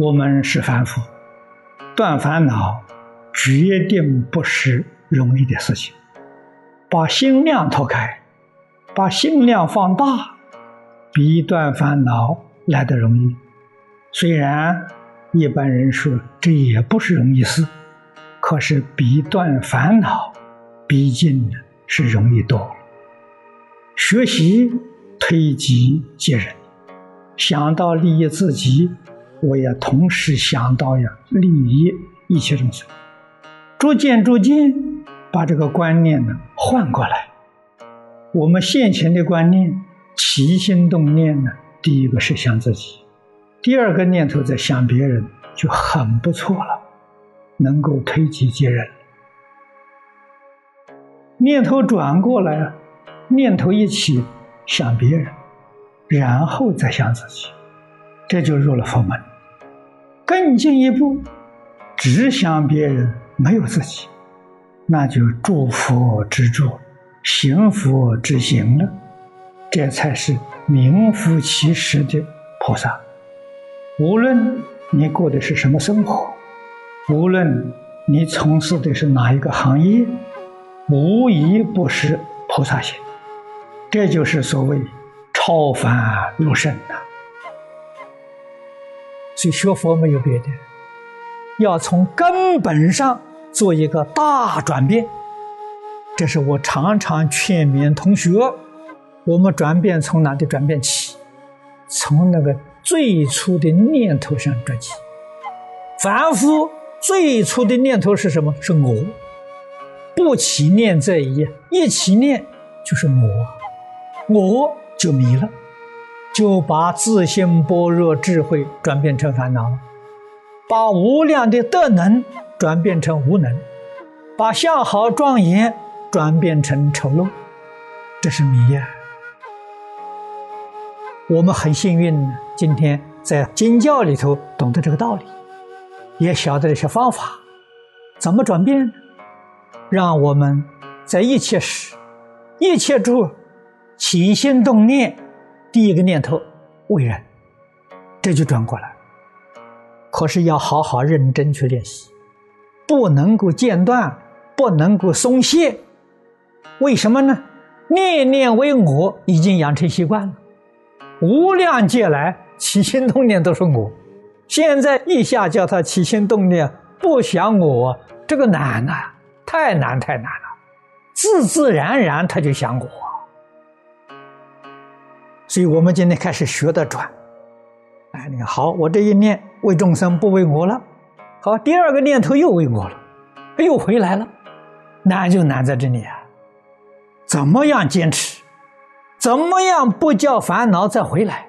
我们是凡夫，断烦恼决定不是容易的事情。把心量拓开，把心量放大，比断烦恼来得容易。虽然一般人说这也不是容易事，可是比断烦恼，毕竟是容易多。学习推己及人，想到利益自己。我也同时想到呀，利益一切众生，逐渐逐渐把这个观念呢换过来。我们现前的观念起心动念呢，第一个是想自己，第二个念头在想别人，就很不错了，能够推己及人。念头转过来，念头一起想别人，然后再想自己，这就入了佛门。更进一步，只想别人没有自己，那就祝福之助，行佛之行了。这才是名副其实的菩萨。无论你过的是什么生活，无论你从事的是哪一个行业，无一不是菩萨行。这就是所谓超凡入圣呐。所以学佛没有别的，要从根本上做一个大转变。这是我常常劝勉同学：我们转变从哪里转变起？从那个最初的念头上转起。凡夫最初的念头是什么？是我。不起念这一，一起念就是我，我就迷了。就把自信般若智慧转变成烦恼，把无量的德能转变成无能，把相好庄严转变成丑陋，这是迷呀。我们很幸运，今天在经教里头懂得这个道理，也晓得一些方法，怎么转变呢？让我们在一切时、一切处起心动念。第一个念头为人，这就转过来。可是要好好认真去练习，不能够间断，不能够松懈。为什么呢？念念为我，已经养成习惯了。无量劫来起心动念都是我，现在一下叫他起心动念不想我，这个难呐，太难太难了。自自然然他就想我。所以我们今天开始学的转，哎，你看好，我这一念为众生不为我了，好，第二个念头又为我了，又回来了，难就难在这里啊！怎么样坚持？怎么样不叫烦恼再回来？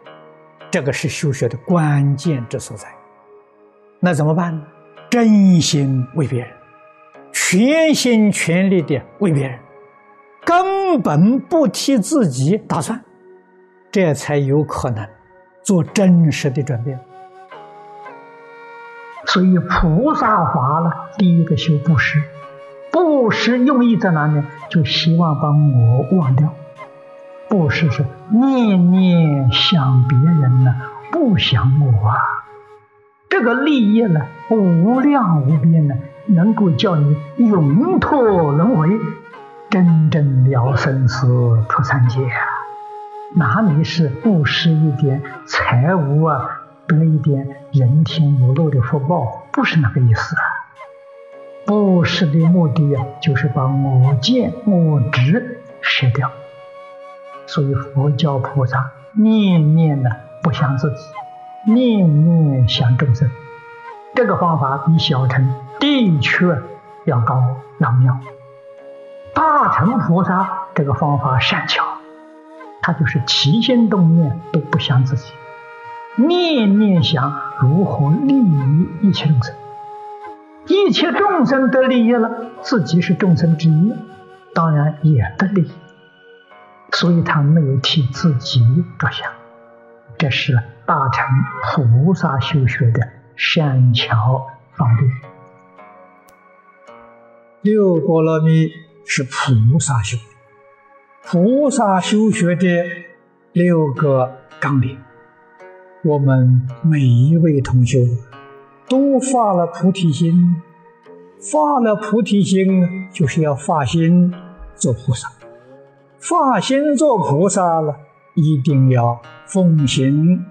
这个是修学的关键之所在。那怎么办呢？真心为别人，全心全力的为别人，根本不替自己打算。这才有可能做真实的转变。所以菩萨法了，第一个修布施，布施用意在哪里？就希望把我忘掉。布施是念念想别人呢，不想我啊。这个利益呢，无量无边呢，能够叫你永脱轮回，真正了生死出三界啊。哪里是布施一点财物啊，得一点人天有漏的福报？不是那个意思啊！布施的目的啊，就是把我见我执舍掉。所以佛教菩萨念念呢不想自己，念念想众生。这个方法比小乘的确要高要妙。大乘菩萨这个方法善巧。他就是起心动念都不想自己，念念想如何利益一切众生，一切众生得利益了，自己是众生之一，当然也得利益，所以他没有替自己着想，这是大乘菩萨修学的善巧方便。六波罗蜜是菩萨修。菩萨修学的六个纲领，我们每一位同学都发了菩提心，发了菩提心就是要发心做菩萨，发心做菩萨了，一定要奉行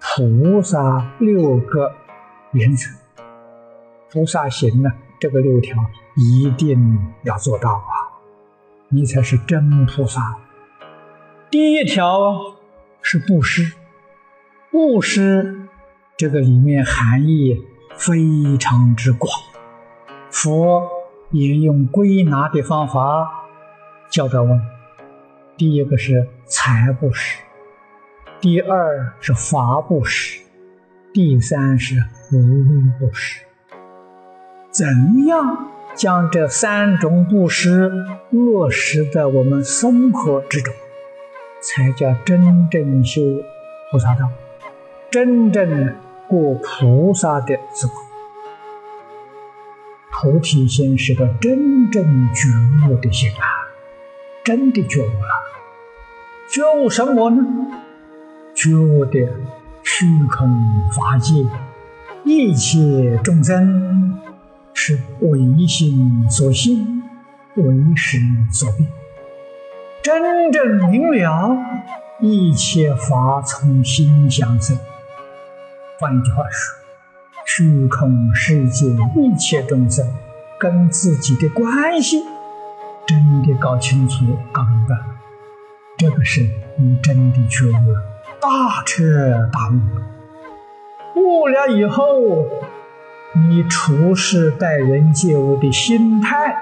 菩萨六个原则。菩萨行呢，这个六条一定要做到啊，你才是真菩萨。第一条是布施。布施这个里面含义非常之广，佛也用归纳的方法教导我们：第一个是财布施，第二是法布施，第三是无畏布施。怎样将这三种布施落实在我们生活之中，才叫真正修菩萨道？真正过菩萨的生活，菩提心是个真正觉悟的心啊！真的觉悟了，觉悟什么呢？觉悟的虚空法界，一切众生是唯心所现，唯识所变，真正明了一切法从心相生。换句话说，虚空世界一切众生跟自己的关系真的搞清楚、搞明白，这个是你真的觉悟了，大彻大悟了。悟了以后，你处事待人接物的心态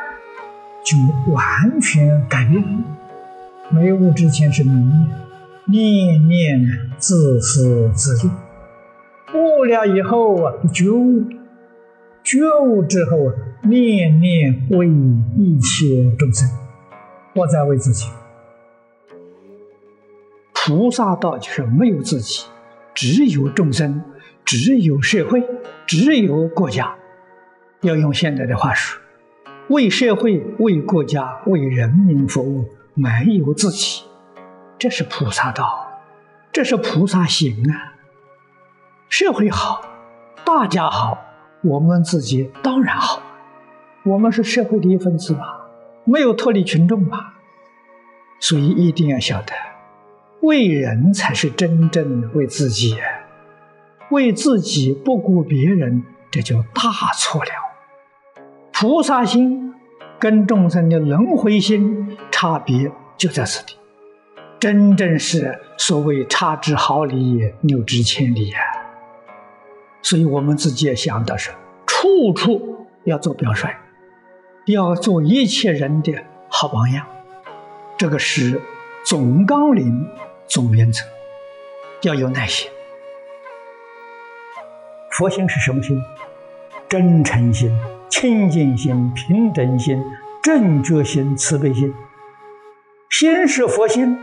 就完全改变。没悟之前是念念念自私自利。悟了以后啊，觉悟，觉悟之后啊，念念为一切众生，不再为自己。菩萨道就是没有自己，只有众生，只有社会，只有国家。要用现在的话说，为社会、为国家、为人民服务，没有自己，这是菩萨道，这是菩萨行啊。社会好，大家好，我们自己当然好。我们是社会的一份子嘛，没有脱离群众嘛。所以一定要晓得，为人才是真正为自己，为自己不顾别人，这就大错了。菩萨心跟众生的轮回心差别就在此地，真正是所谓差之毫厘，谬之千里呀。所以我们自己也想的是，处处要做表率，要做一切人的好榜样。这个是总纲领、总原则，要有耐心。佛心是什么心？真诚心、清净心、平等心、正觉心、慈悲心。心是佛心，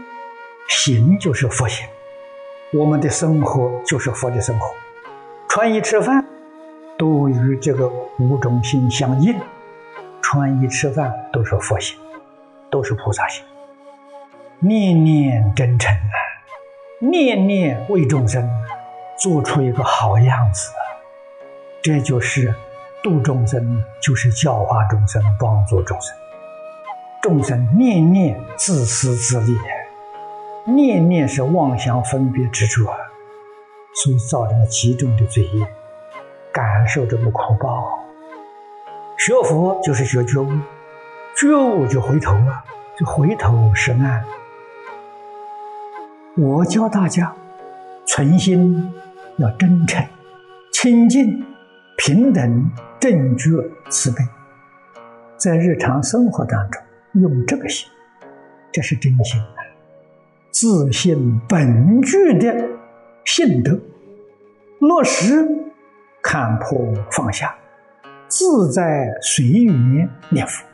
行就是佛心。我们的生活就是佛的生活。穿衣吃饭都与这个五种心相应，穿衣吃饭都是佛心，都是菩萨心，念念真诚啊，念念为众生，做出一个好样子，这就是度众生，就是教化众生，帮助众生。众生念念自私自利，念念是妄想分别执着。所以造成了极重的罪业，感受这个苦报。学佛就是学觉悟，觉悟就回头了，就回头是岸。我教大家，存心要真诚、清净、平等、正觉、慈悲，在日常生活当中用这个心，这是真心，自信本具的。信德落实，看破放下，自在随缘念佛。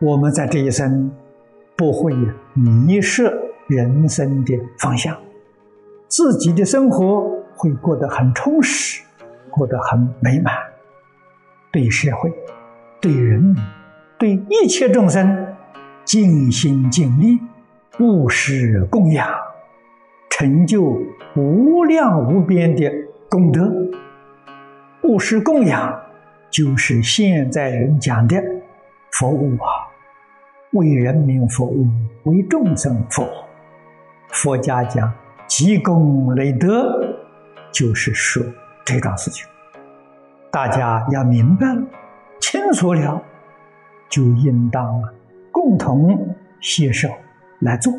我们在这一生不会迷失人生的方向，自己的生活会过得很充实，过得很美满。对社会、对人民、对一切众生尽心尽力，务实供养。成就无量无边的功德。布施供养，就是现在人讲的服务啊，为人民服务，为众生服务。佛家讲积功累德，就是说这桩事情。大家要明白了、清楚了，就应当共同携手来做。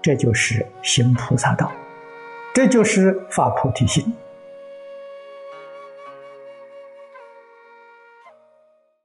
这就是行菩萨道，这就是发菩提心。